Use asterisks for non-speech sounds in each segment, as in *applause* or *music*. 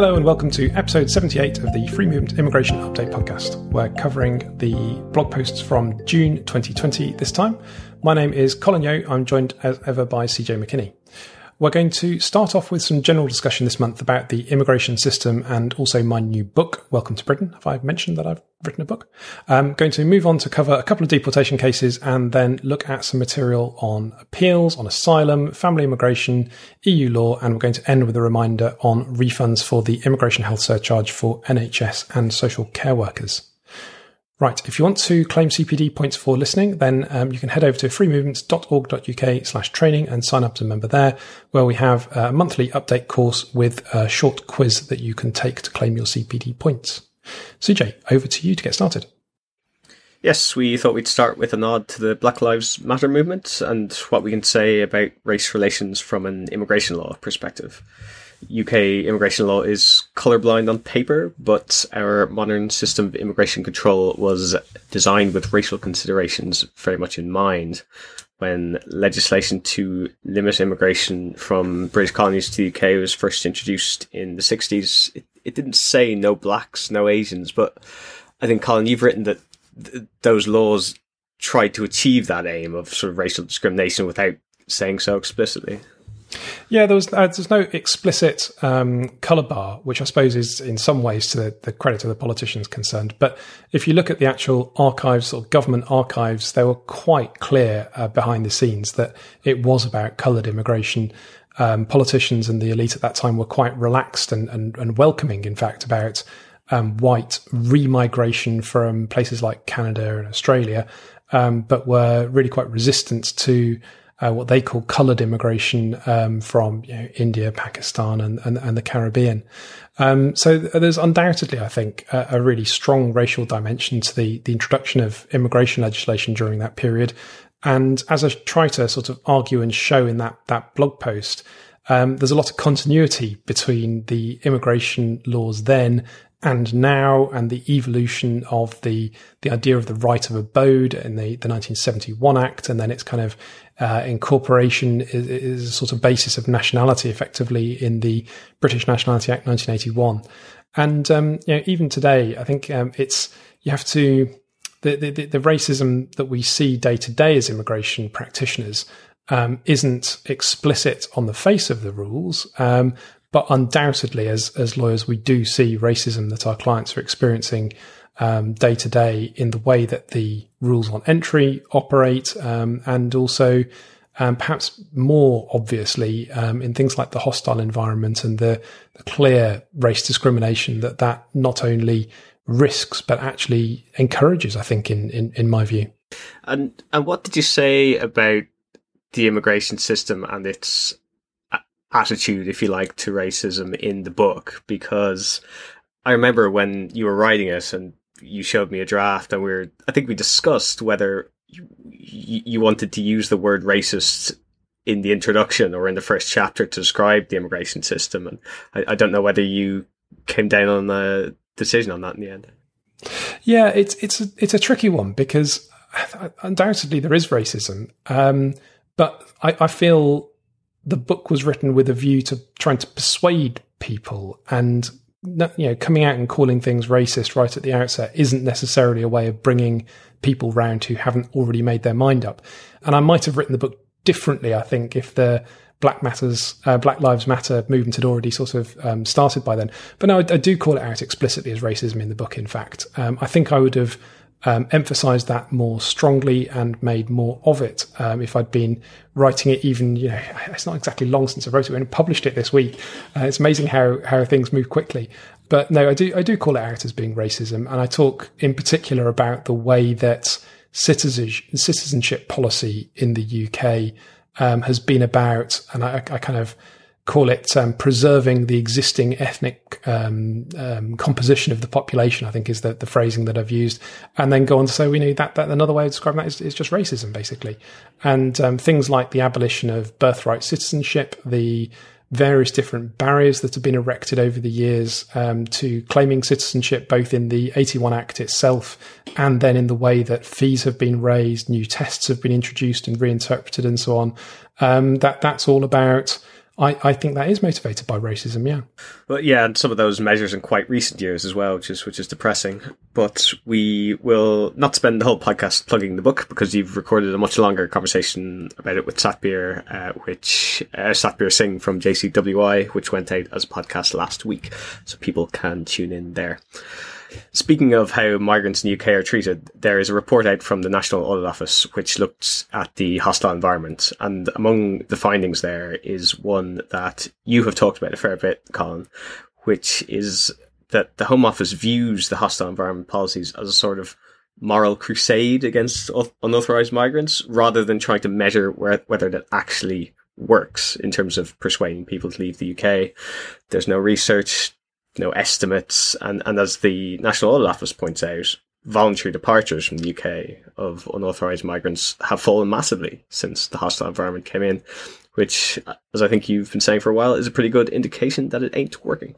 Hello and welcome to episode 78 of the Free Movement Immigration Update podcast. We're covering the blog posts from June 2020 this time. My name is Colin Yeo. I'm joined as ever by CJ McKinney. We're going to start off with some general discussion this month about the immigration system and also my new book, Welcome to Britain. Have I mentioned that I've written a book? I'm going to move on to cover a couple of deportation cases and then look at some material on appeals, on asylum, family immigration, EU law, and we're going to end with a reminder on refunds for the immigration health surcharge for NHS and social care workers. Right. If you want to claim CPD points for listening, then um, you can head over to freemovements.org.uk slash training and sign up as a member there, where we have a monthly update course with a short quiz that you can take to claim your CPD points. CJ, over to you to get started. Yes, we thought we'd start with a nod to the Black Lives Matter movement and what we can say about race relations from an immigration law perspective. UK immigration law is colorblind on paper, but our modern system of immigration control was designed with racial considerations very much in mind. When legislation to limit immigration from British colonies to the UK was first introduced in the 60s, it, it didn't say no blacks, no Asians, but I think, Colin, you've written that th- those laws tried to achieve that aim of sort of racial discrimination without saying so explicitly. Yeah, there was uh, there's no explicit um, color bar, which I suppose is in some ways to the, the, credit of the politicians concerned. But if you look at the actual archives or government archives, they were quite clear uh, behind the scenes that it was about coloured immigration. Um, politicians and the elite at that time were quite relaxed and, and, and welcoming, in fact, about um, white remigration from places like Canada and Australia, um, but were really quite resistant to uh, what they call coloured immigration um, from you know, India, Pakistan, and, and, and the Caribbean. Um, so there's undoubtedly, I think, a, a, really strong racial dimension to the the introduction of immigration legislation during that period. And as I try to sort of argue and show in that that blog post, um, there's a lot of continuity between the immigration laws then and now and the evolution of the the idea of the right of abode in the, the 1971 Act and then its kind of uh, incorporation is, is, a sort of basis of nationality effectively in the British Nationality Act 1981 and um, you know even today I think um, it's you have to the, the, the racism that we see day to day as immigration practitioners um, isn't explicit on the face of the rules, um, but undoubtedly, as as lawyers, we do see racism that our clients are experiencing um, day to day in the way that the rules on entry operate, um, and also um, perhaps more obviously um, in things like the hostile environment and the, the clear race discrimination that that not only risks but actually encourages. I think, in in, in my view. And and what did you say about the immigration system and its attitude, if you like, to racism in the book because I remember when you were writing it and you showed me a draft and we were, I think we discussed whether you, you wanted to use the word racist in the introduction or in the first chapter to describe the immigration system. And I, I don't know whether you came down on a decision on that in the end. Yeah, it's it's a, it's a tricky one because undoubtedly there is racism, um, but I, I, feel the book was written with a view to trying to persuade people and you know coming out and calling things racist right at the outset isn't necessarily a way of bringing people round who haven't already made their mind up. And i might have written the book differently i think if the black matters uh, black lives matter movement had already sort of um, started by then. But no I, I, do call it out explicitly as racism in the book in fact. Um, i think i would have um, emphasized that more strongly and made more of it. Um, if I'd been writing it, even you know, *laughs* it's not exactly long since I wrote it. and published it this week. Uh, it's amazing how how things move quickly. But no, I do I do call it out as being racism, and I talk in particular about the way that citizenship, citizenship policy in the UK um, has been about, and I, I kind of call it um, preserving the existing ethnic um, um, composition of the population. I think is the, the phrasing that I've used, and then go on to say we need that that another way of describing that is, is just racism, basically, and um, things like the abolition of birthright citizenship, the various different barriers that have been erected over the years um, to claiming citizenship, both in the 81 Act itself and then in the way that fees have been raised, new tests have been introduced and reinterpreted, and so on. Um, that that's all about I, I think that is motivated by racism. Yeah. Well, yeah, and some of those measures in quite recent years as well, which is which is depressing. But we will not spend the whole podcast plugging the book because you've recorded a much longer conversation about it with Satbir, uh, which uh, Singh from JCWI, which went out as a podcast last week, so people can tune in there. Speaking of how migrants in the UK are treated, there is a report out from the National Audit Office which looks at the hostile environment. And among the findings there is one that you have talked about a fair bit, Colin, which is that the Home Office views the hostile environment policies as a sort of moral crusade against unauthorized migrants rather than trying to measure whether that actually works in terms of persuading people to leave the UK. There's no research you know, estimates, and, and as the National Audit Office points out, voluntary departures from the UK of unauthorized migrants have fallen massively since the hostile environment came in, which, as I think you've been saying for a while, is a pretty good indication that it ain't working.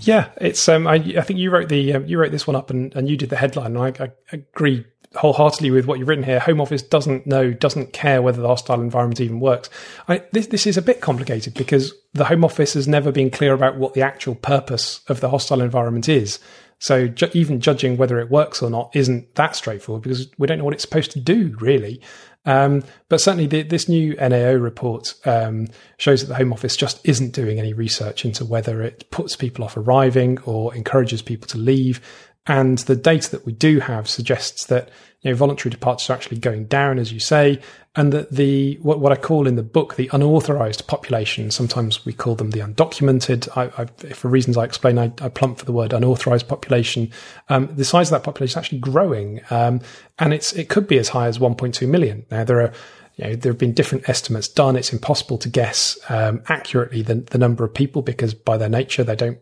Yeah, it's. Um, I, I think you wrote the um, you wrote this one up and, and you did the headline. I, I agree wholeheartedly with what you've written here. Home Office doesn't know, doesn't care whether the hostile environment even works. I, this, this is a bit complicated because the Home Office has never been clear about what the actual purpose of the hostile environment is. So ju- even judging whether it works or not isn't that straightforward because we don't know what it's supposed to do really. Um, but certainly, the, this new NAO report um, shows that the Home Office just isn't doing any research into whether it puts people off arriving or encourages people to leave. And the data that we do have suggests that you know, voluntary departures are actually going down, as you say, and that the what, what I call in the book the unauthorized population, sometimes we call them the undocumented. I, I, for reasons I explain, I, I, plump for the word unauthorized population. Um, the size of that population is actually growing, um, and it's it could be as high as 1.2 million. Now there are you know, there have been different estimates done. It's impossible to guess um, accurately the, the number of people because by their nature they don't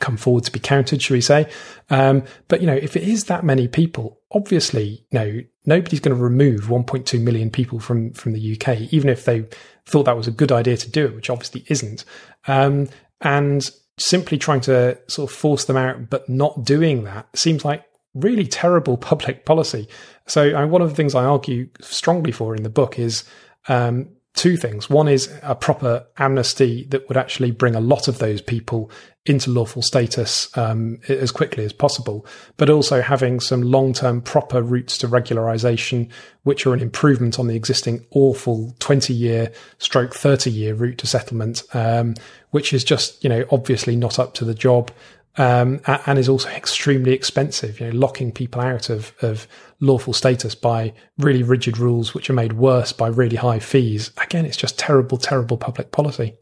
come forward to be counted, should we say? Um, but you know, if it is that many people, obviously, you know, nobody's going to remove 1.2 million people from from the UK, even if they thought that was a good idea to do it, which obviously isn't. Um, and simply trying to sort of force them out, but not doing that seems like really terrible *laughs* public policy. So, uh, one of the things I argue strongly for in the book is um, two things. One is a proper amnesty that would actually bring a lot of those people into lawful status um, as quickly as possible, but also having some long term proper routes to regularization, which are an improvement on the existing awful 20 year stroke 30 year route to settlement, um, which is just, you know, obviously not up to the job um, and is also extremely expensive. You know, locking people out of of lawful status by really rigid rules, which are made worse by really high fees. Again, it's just terrible, terrible public policy.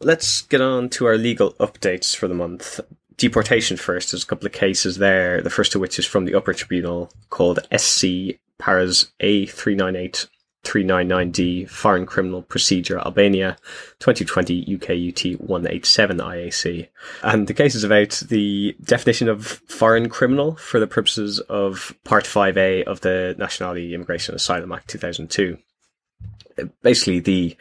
Let's get on to our legal updates for the month. Deportation first. There's a couple of cases there. The first of which is from the upper tribunal called SC Paras A398 399D Foreign Criminal Procedure Albania 2020 UKUT 187 IAC. And the case is about the definition of foreign criminal for the purposes of Part 5A of the Nationality Immigration Asylum Act 2002. Basically, the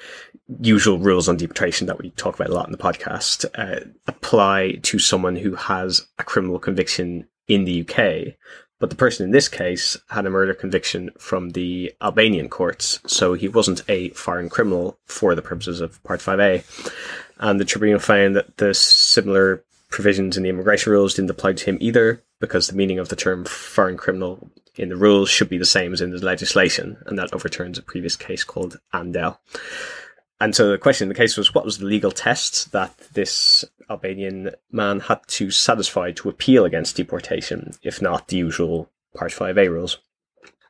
usual rules on deportation that we talk about a lot in the podcast uh, apply to someone who has a criminal conviction in the UK, but the person in this case had a murder conviction from the Albanian courts, so he wasn't a foreign criminal for the purposes of Part 5A. And the tribunal found that the similar provisions in the immigration rules didn't apply to him either, because the meaning of the term foreign criminal in the rules should be the same as in the legislation, and that overturns a previous case called Andel. And so the question in the case was what was the legal test that this Albanian man had to satisfy to appeal against deportation, if not the usual Part 5A rules?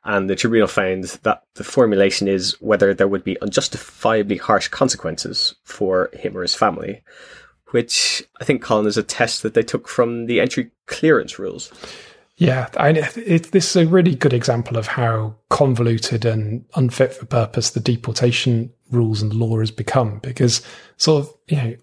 And the tribunal found that the formulation is whether there would be unjustifiably harsh consequences for him or his family, which I think, Colin, is a test that they took from the entry clearance rules. Yeah, I, it, this is a really good example of how convoluted and unfit for purpose the deportation rules and law has become. Because, sort of, you know,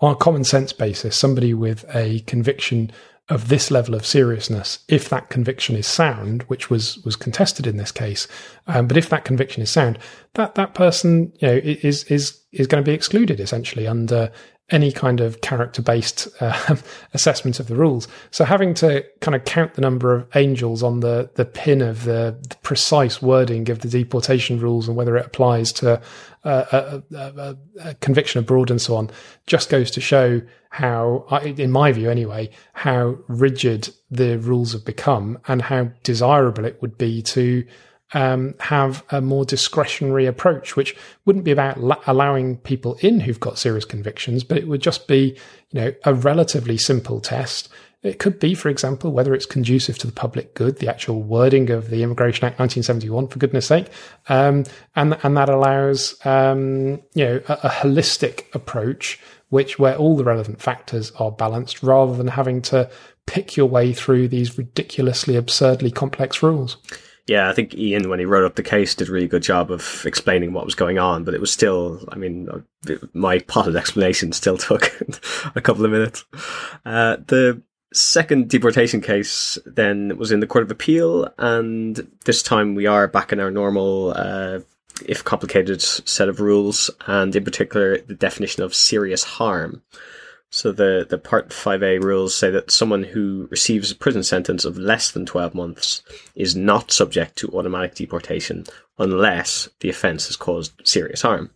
on a common sense basis, somebody with a conviction of this level of seriousness, if that conviction is sound, which was was contested in this case, um, but if that conviction is sound, that that person, you know, is is is going to be excluded essentially under any kind of character based uh, *laughs* assessment of the rules. So having to kind of count the number of angels on the, the pin of the, the precise wording of the deportation rules and whether it applies to uh, a, a, a, conviction abroad and so on just goes to show how, in my view anyway, how rigid the rules have become and how desirable it would be to um, have a more discretionary approach, which wouldn't be about la- allowing people in who've got serious convictions, but it would just be, you know, a relatively simple test. It could be, for example, whether it's conducive to the public good, the actual wording of the Immigration Act 1971, for goodness sake, um, and and that allows um, you know a, a holistic approach, which where all the relevant factors are balanced, rather than having to pick your way through these ridiculously absurdly complex rules. Yeah, I think Ian, when he wrote up the case, did a really good job of explaining what was going on, but it was still, I mean, my potted explanation still *laughs* took a couple of minutes. Uh, the second deportation case then was in the Court of Appeal, and this time we are back in our normal, uh, if complicated, set of rules, and in particular, the definition of serious harm. So the, the Part 5A rules say that someone who receives a prison sentence of less than 12 months is not subject to automatic deportation unless the offence has caused serious harm.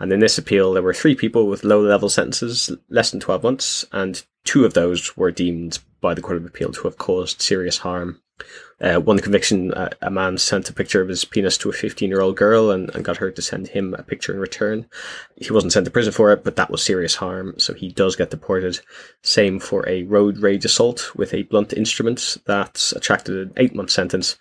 And in this appeal, there were three people with low level sentences, less than 12 months, and two of those were deemed by the Court of Appeal to have caused serious harm uh, one conviction, uh, a man sent a picture of his penis to a 15 year old girl and, and got her to send him a picture in return. He wasn't sent to prison for it, but that was serious harm, so he does get deported. Same for a road rage assault with a blunt instrument that attracted an eight month sentence.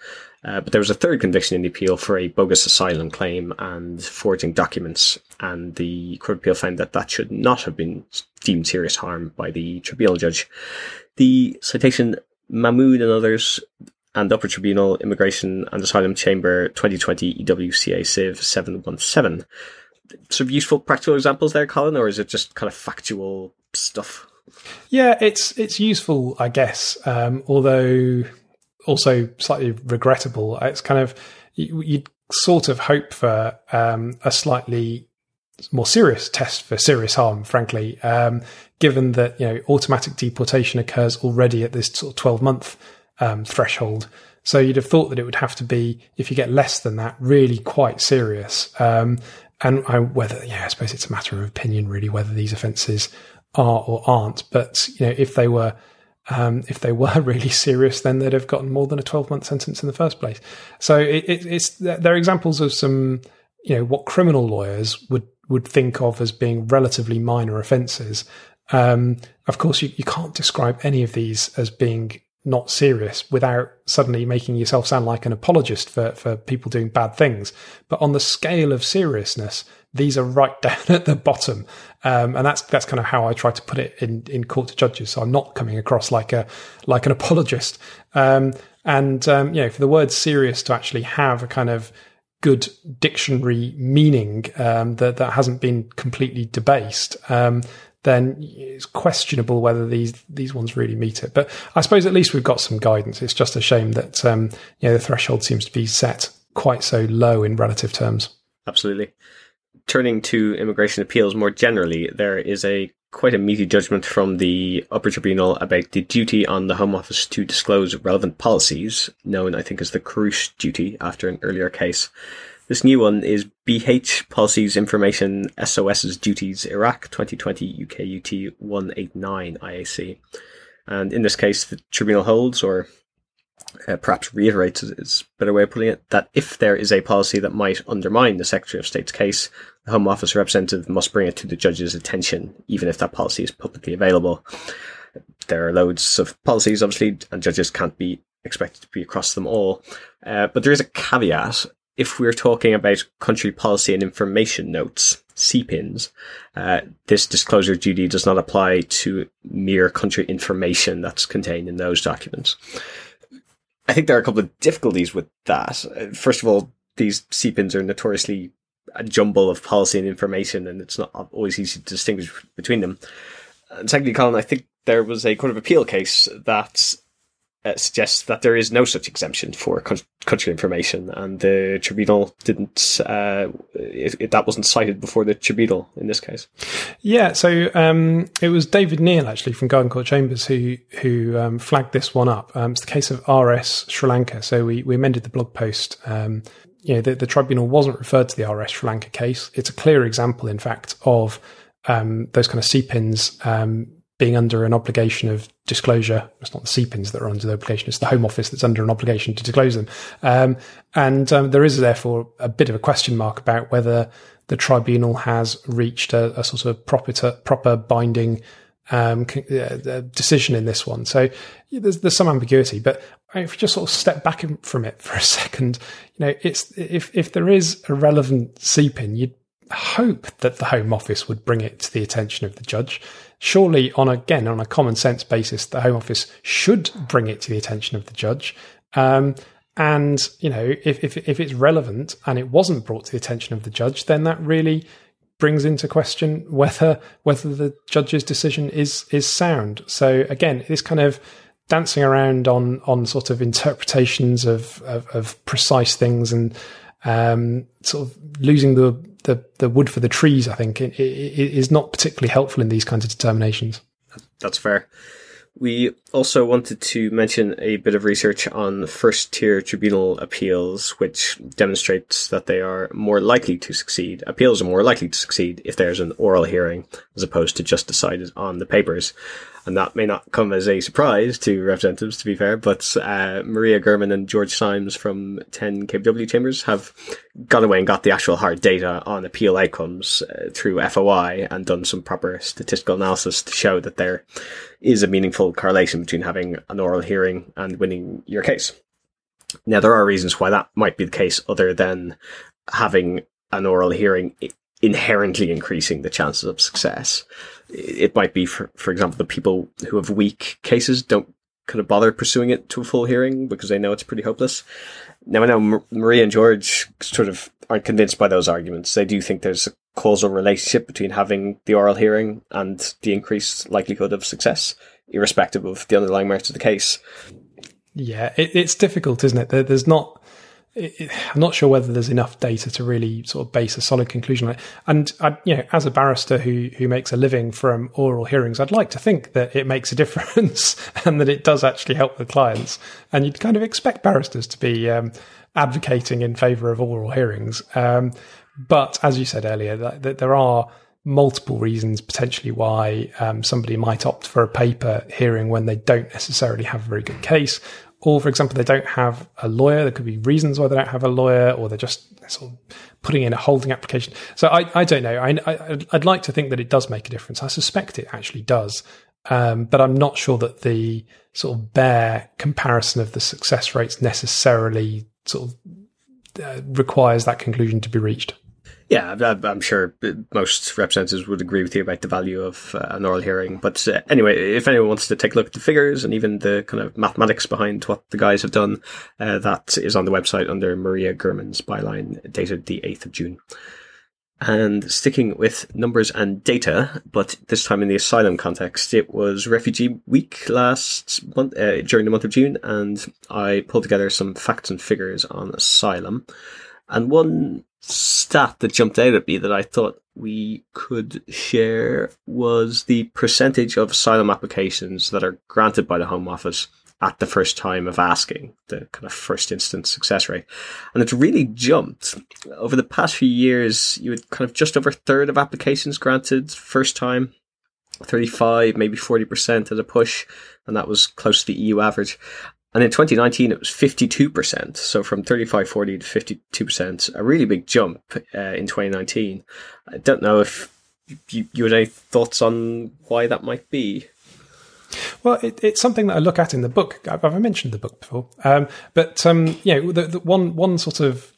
Uh, but there was a third conviction in the appeal for a bogus asylum claim and forging documents, and the Court of Appeal found that that should not have been deemed serious harm by the tribunal judge. The citation Mahmood and others and Upper Tribunal Immigration and Asylum Chamber 2020 EWCA Civ 717. Some useful practical examples there, Colin, or is it just kind of factual stuff? Yeah, it's it's useful, I guess. Um, although also slightly regrettable. It's kind of you, would sort of hope for um, a slightly more serious test for serious harm, frankly, um, given that you know automatic deportation occurs already at this sort of twelve month um, threshold. So you'd have thought that it would have to be, if you get less than that, really quite serious. Um, and I, whether, yeah, I suppose it's a matter of opinion, really, whether these offences are or aren't. But you know, if they were, um, if they were *laughs* really serious, then they'd have gotten more than a twelve-month sentence in the first place. So it, it, it's there are examples of some, you know, what criminal lawyers would would think of as being relatively minor offences. Um, of course, you, you can't describe any of these as being not serious without suddenly making yourself sound like an apologist for, for people doing bad things. But on the scale of seriousness, these are right *laughs* down at the bottom. Um, and that's, that's kind of how I try to put it in, in court to judges. So I'm not coming across like a, like an apologist. Um, and, um, you know, for the word serious to actually have a kind of good dictionary meaning, um, that, that hasn't been completely debased, um, then it's questionable whether these these ones really meet it. But I suppose at least we've got some guidance. It's just a shame that um, you know, the threshold seems to be set quite so low in relative terms. Absolutely. Turning to immigration appeals more generally, there is a quite a meaty judgment from the upper tribunal about the duty on the Home Office to disclose relevant policies, known I think as the Carrouche duty after an earlier case. This new one is BH Policies Information SOS's Duties Iraq 2020 UK UT 189 IAC. And in this case, the tribunal holds, or uh, perhaps reiterates is a better way of putting it, that if there is a policy that might undermine the Secretary of State's case, the Home Office representative must bring it to the judge's attention, even if that policy is publicly available. There are loads of policies, obviously, and judges can't be expected to be across them all. Uh, but there is a caveat, if we're talking about country policy and information notes, CPINs, uh, this disclosure duty does not apply to mere country information that's contained in those documents. I think there are a couple of difficulties with that. First of all, these CPINs are notoriously a jumble of policy and information, and it's not always easy to distinguish between them. And secondly, Colin, I think there was a Court of Appeal case that uh, suggests that there is no such exemption for country information, and the tribunal didn't. Uh, it, it, that wasn't cited before the tribunal in this case. Yeah, so um, it was David Neal actually from Garden Court Chambers who who um, flagged this one up. Um, it's the case of RS Sri Lanka. So we we amended the blog post. You know, the, the, tribunal wasn't referred to the RS Sri Lanka case. It's a clear example, in fact, of um, those kind of CPINs um, being under an obligation of disclosure. It's not the CPINs that are under the obligation; it's the Home Office that's under an obligation to disclose them. Um, and um, there is therefore a bit of a question mark about whether the tribunal has reached a, a sort of proper proper binding um, uh, decision in this one. So there's, there's some ambiguity, but if you just sort of step back from it *laughs* for a second, you know, it's if if there is a relevant CPIN, you'd hope that the Home Office would bring it to the attention of the judge. Surely, on again on a common sense basis, the Home Office should bring it to the attention of the judge. Um, and you know, if, if if it's relevant and it wasn't brought to the attention of the judge, then that really brings into question whether whether the judge's decision is is sound. So again, this kind of dancing around on on sort of interpretations of of, of precise things and um, sort of losing the, the, the wood for the trees, I think, it, it, it is not particularly helpful in these kinds of determinations. That's fair. We also wanted to mention a bit of research on first tier tribunal appeals, which demonstrates that they are more likely to succeed. Appeals are more likely to succeed if there's an oral hearing as opposed to just decided on the papers and that may not come as a surprise to representatives, to be fair, but uh, Maria Gurman and George Symes from 10 KW Chambers have gone away and got the actual hard data on appeal outcomes uh, through FOI and done some proper statistical analysis to show that there is a meaningful correlation between having an oral hearing and winning your case. Now, there are reasons why that might be the case other than having an oral hearing inherently increasing the chances of success. It might be, for, for example, the people who have weak cases don't kind of bother pursuing it to a full hearing because they know it's pretty hopeless. Now, I know Maria and George sort of aren't convinced by those arguments. They do think there's a causal relationship between having the oral hearing and the increased likelihood of success, irrespective of the underlying merits of the case. Yeah, it, it's difficult, isn't it? There's not it, I'm not sure whether there's enough data to really sort of base a solid conclusion on it. And I, you know, as a barrister who who makes a living from oral hearings, I'd like to think that it makes a *laughs* difference and that it does actually help the clients. And you'd kind of expect barristers to be um, advocating in favour of oral hearings. Um, but as you said earlier, that, that, there are multiple reasons potentially why um, somebody might opt for a paper hearing when they don't necessarily have a very good case or for example, they don't have a lawyer. There could be reasons why they don't have a lawyer, or they're just sort of putting in a holding application. So I, I don't know. I, would like to think that it does make a difference. I suspect it actually does, um, but I'm not sure that the sort of bare comparison of the success rates necessarily sort of uh, requires that conclusion to be reached. Yeah, I'm sure most representatives would agree with you about the value of uh, an oral hearing. But uh, anyway, if anyone wants to take a look at the figures and even the kind of mathematics behind what the guys have done, uh, that is on the website under Maria Gurman's byline dated the 8th of June. And sticking with numbers and data, but this time in the asylum context, it was Refugee Week last month, uh, during the month of June, and I pulled together some facts and figures on asylum. And one stat that jumped out at me that I thought we could share was the percentage of asylum applications that are granted by the Home Office at the first time of asking, the kind of first instance success rate. And it's really jumped. Over the past few years, you had kind of just over a third of applications granted first time, 35, maybe 40% at a push, and that was close to the EU average. And in 2019, it was 52%. So from 35, 40 to 52%, a really big jump uh, in 2019. I don't know if you, you had any thoughts on why that might be. Well, it, it's something that I look at in the book. I've, I've mentioned the book before, um, but um, know, the, the one one sort of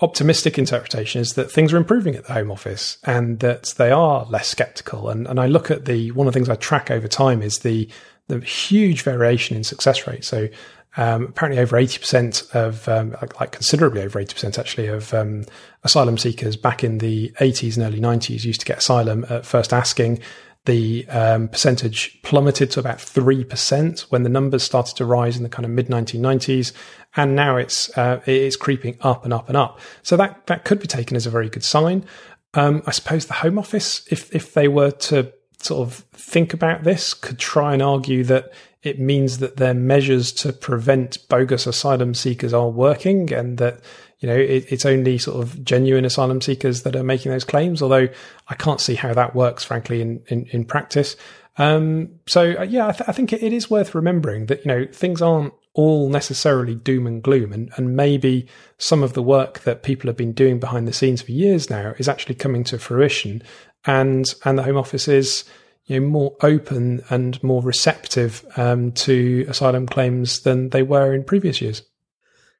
optimistic interpretation is that things are improving at the Home Office and that they are less sceptical. And, and I look at the one of the things I track over time is the the huge variation in success rate. So um, apparently, over eighty percent of, um, like, like, considerably over eighty percent actually, of um, asylum seekers back in the eighties and early nineties used to get asylum at first asking. the um, percentage plummeted to about 3% when the numbers started to rise in the kind of mid 1990s. And now it's, uh, it's creeping up and up and up. So that, that could be taken as a very good sign. Um, I suppose the Home Office, if, if they were to sort of think about this, could try and argue that it means that their measures to prevent bogus asylum seekers are working and that you know it, it's only sort of genuine asylum seekers that are making those claims although i can't see how that works frankly in in, in practice. Um, so uh, yeah I, th- I think it, it is worth remembering that you know things aren't all necessarily doom and gloom and, and maybe some of the work that people have been doing behind the scenes for years now is actually coming to fruition and and the home office is you know, more open and more receptive um, to asylum claims than they were in previous years.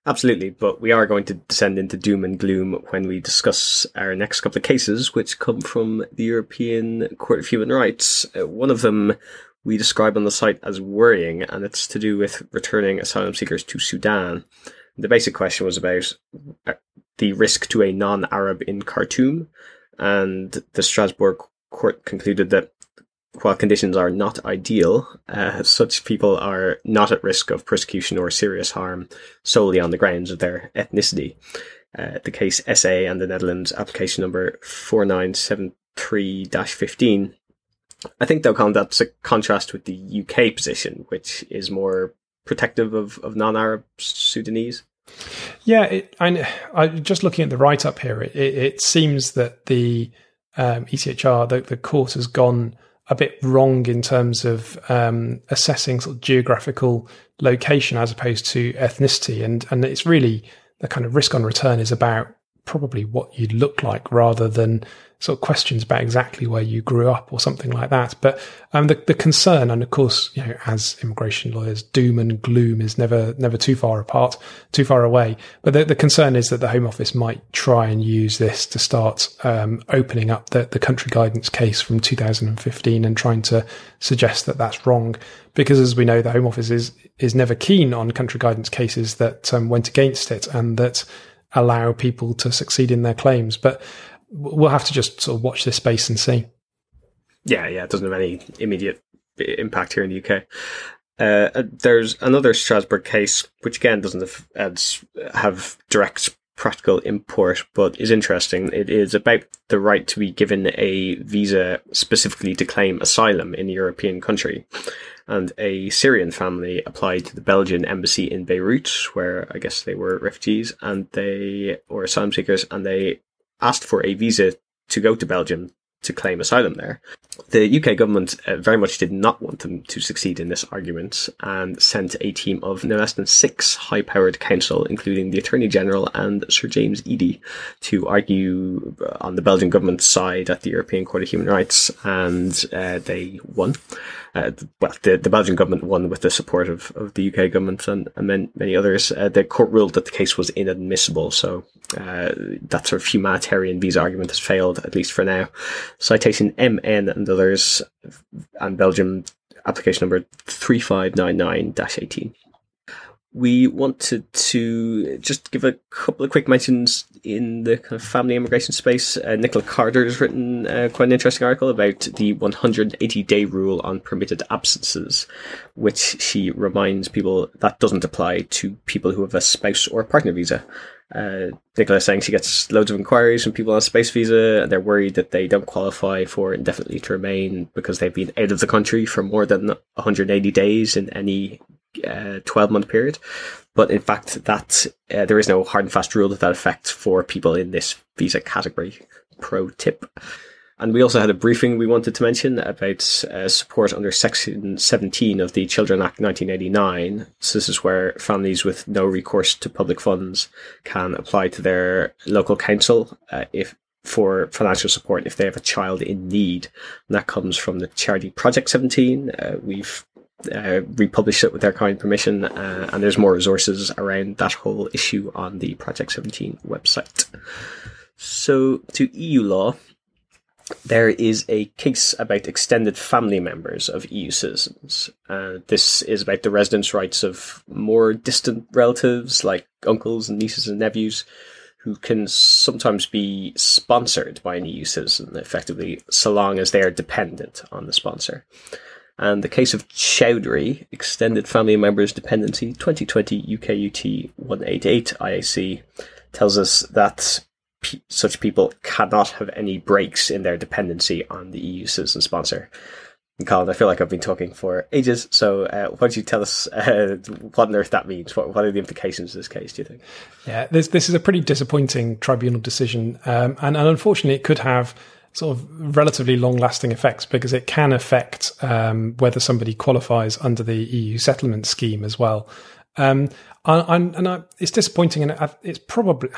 Absolutely, but we are going to descend into doom and gloom when we discuss our next couple of cases, which come from the European Court of Human Rights. Uh, one of them we describe on the site as worrying, and it's to do with returning asylum seekers to Sudan. The basic question was about uh, the risk to a non Arab in Khartoum, and the Strasbourg court concluded that while conditions are not ideal, uh, such people are not at risk of persecution or serious harm solely on the grounds of their ethnicity. Uh, the case SA and the Netherlands application number 4973-15. I think though, Colin, that's a contrast with the UK position, which is more protective of, of non-Arab Sudanese. Yeah, it, I, just looking at the write-up here, it, it, it seems that the um, ECHR, the, the court has gone a bit wrong in terms of um, assessing sort of geographical location as opposed to ethnicity, and and it's really the kind of risk on return is about probably what you look like rather than sort of questions about exactly where you grew up or something like that. But um, the, the concern, and of course, you know, as immigration lawyers, doom and gloom is never never too far apart, too far away. But the, the concern is that the Home Office might try and use this to start um, opening up the, the country guidance case from 2015 and trying to suggest that that's wrong. Because as we know, the Home Office is is never keen on country guidance cases that um, went against it and that allow people to succeed in their claims. But we'll have to just sort of watch this space and see. Yeah, yeah, it doesn't have any immediate impact here in the UK. Uh, uh, there's another Strasbourg case, which again doesn't have, have direct practical import, but is interesting. It is about the right to be given a visa specifically to claim asylum in a European country. And a Syrian family applied to the Belgian embassy in Beirut, where I guess they were refugees and they, were asylum seekers, and they asked for a visa to go to Belgium to claim asylum there. The UK government uh, very much did not want them to succeed in this argument and sent a team of no less than six high powered counsel, including the Attorney General and Sir James Eadie, to argue on the Belgian government's side at the European Court of Human Rights, and uh, they won. Uh, well, the, the Belgian government won with the support of, of the UK government and, and many, others. Uh, the court ruled that the case was inadmissible, so uh, that sort of humanitarian visa argument has failed, at least for now. Citation MN and others, and Belgium application number 3599 18 we wanted to just give a couple of quick mentions in the kind of family immigration space. Uh, Nicola Carter has written uh, quite an interesting article about the 180 day rule on permitted absences, which she reminds people that doesn't apply to people who have a spouse or partner visa. Uh, Nicola saying she gets loads of inquiries from people on a spouse visa and they're worried that they don't qualify for indefinitely to remain because they've been out of the country for more than 180 days in any uh, 12 month period. But in fact, that uh, there is no hard and fast rule to that effect for people in this visa category. Pro tip. And we also had a briefing we wanted to mention about uh, support under Section 17 of the Children Act 1989. So this is where families with no recourse to public funds can apply to their local council uh, if for financial support if they have a child in need. And that comes from the charity Project 17. Uh, we've uh, republished it with their kind permission, uh, and there's more resources around that whole issue on the Project 17 website. So, to EU law, there is a case about extended family members of EU citizens. Uh, this is about the residence rights of more distant relatives, like uncles and nieces and nephews, who can sometimes be sponsored by an EU citizen, effectively, so long as they are dependent on the sponsor. And the case of Chowdhury, Extended Family Members Dependency 2020 UKUT 188 IAC, tells us that such people cannot have any breaks in their dependency on the EU citizen sponsor. And Colin, I feel like I've been talking for ages, so uh, why don't you tell us uh, what on earth that means? What, what, are the implications of this case, do you think? Yeah, this, this is a pretty disappointing tribunal decision, um, and, and unfortunately, it could have sort of relatively long lasting effects because it can affect um, whether somebody qualifies under the EU settlement scheme as well. Um, I, and I, it's disappointing, and it's probably.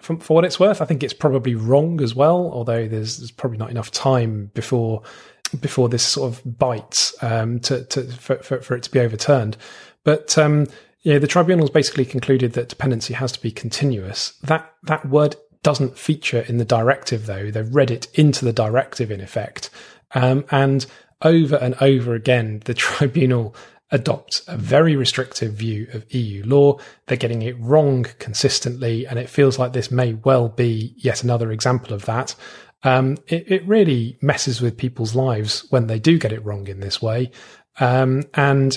For, for what it's worth, I think it's probably wrong as well. Although there's, there's probably not enough time before before this sort of bites um, to, to for, for, for, it to be overturned. But um, yeah, the tribunals basically concluded that dependency has to be continuous. That that word doesn't feature in the directive, though. They've read it into the directive, in effect. Um, and over and over again, the *laughs* tribunal adopts a very restrictive view of EU law. They're getting it wrong consistently, and it feels like this may well be yet another example of that. Um, it, it, really messes with people's lives when they do get it wrong in this way. Um, and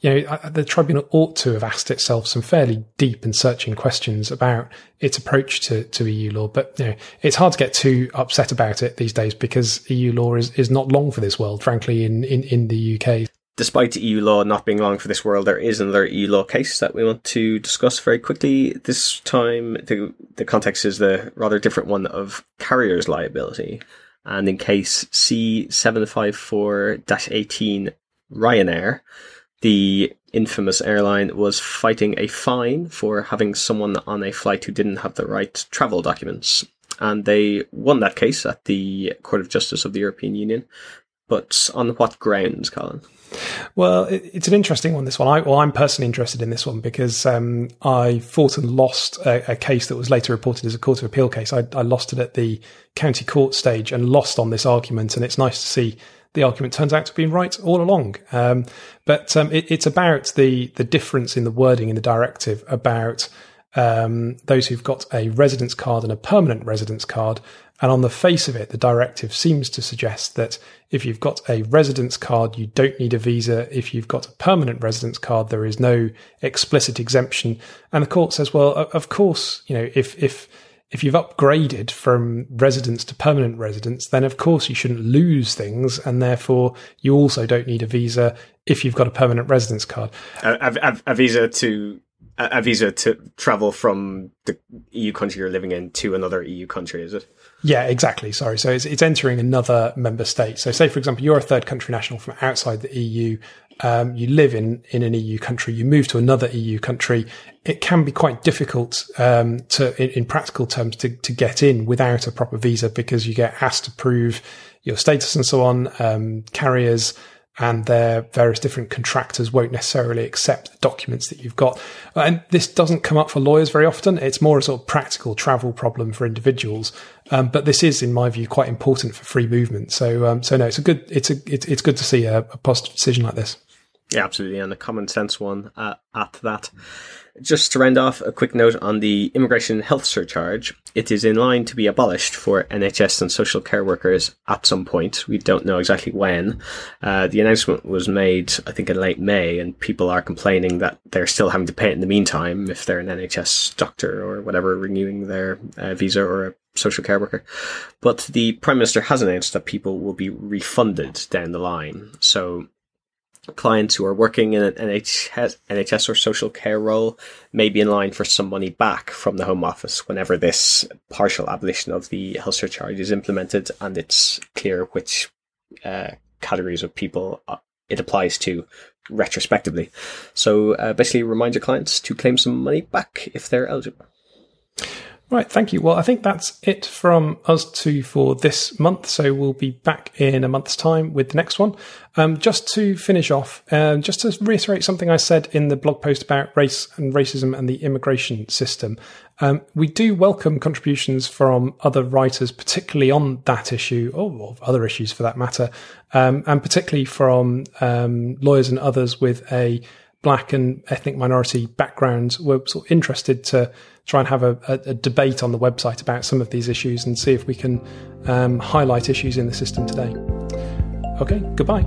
you know, the tribunal ought to have asked itself some fairly deep and searching questions about its approach to, to EU law. But you know, it's hard to get too upset about it these days because EU law is, is not long for this world, frankly, in, in, in the UK. Despite EU law not being long for this world, there is another EU law case that we want to discuss very quickly. This time, the, the context is the rather different one of carriers' liability. And in case C754 18 Ryanair, the infamous airline was fighting a fine for having someone on a flight who didn't have the right travel documents. And they won that case at the Court of Justice of the European Union. But on what grounds, Colin? Well, it's an interesting one. This one, I, well, I'm personally interested in this one because um, I fought and lost a, a, case that was later reported as a court of appeal case. I, I, lost it at the county court stage and lost on this argument, and it's nice to see the argument turns out to have been right all along. Um, but um, it, it's about the the difference in the wording in the directive about um, those who've got a residence card and a permanent residence card. And on the face of it, the directive seems to suggest that if you've got a residence card, you don't need a visa. If you've got a permanent residence card, there is no explicit exemption. And the court says, well, of course, you know, if if if you've upgraded from residence to permanent residence, then of course you shouldn't lose things, and therefore you also don't need a visa if you've got a permanent residence card. A, a, a visa to a visa to travel from the EU country you're living in to another EU country, is it? Yeah, exactly. Sorry. So it's, it's entering another member state. So, say, for example, you're a third country national from outside the EU. Um, you live in, in an EU country, you move to another EU country. It can be quite difficult um, to, in, in, practical terms, to, to get in without a proper visa because you get asked to prove your status and so on. Um, carriers and their various different contractors won't necessarily accept the documents that you've got. And this doesn't come up for lawyers very often. It's more a sort of practical travel problem for individuals. Um, but this is, in my view, quite important for free movement. So, um, so no, it's a good, it's a, it's, it's good to see a, a positive decision like this. Yeah, absolutely, and a common sense one uh, at that. Just to round off, a quick note on the immigration health surcharge. It is in line to be abolished for NHS and social care workers at some point. We don't know exactly when. Uh, the announcement was made, I think, in late May, and people are complaining that they're still having to pay it in the meantime if they're an NHS doctor or whatever renewing their uh, visa or a social care worker. But the Prime Minister has announced that people will be refunded down the line. So clients who are working in an NHS, or social care role may be in line for some money back from the Home Office whenever this partial abolition of the health surcharge is implemented and it's clear which uh, categories of people uh, it applies to retrospectively. So uh, basically, remind your clients to claim some money back if they're eligible. Right, thank you. Well, I think that's it from us two for this month. So we'll be back in a month's time with the next one. Um, just to finish off, uh, just to reiterate something I said in the blog post about race and racism and the immigration system. Um, we do welcome contributions from other writers, particularly on that issue, or other issues for that matter, um, and particularly from um, lawyers and others with a black and ethnic minority backgrounds were sort of interested to try and have a, a, debate on the website about some of these issues and see if we can um, highlight issues in the system today. Okay, goodbye.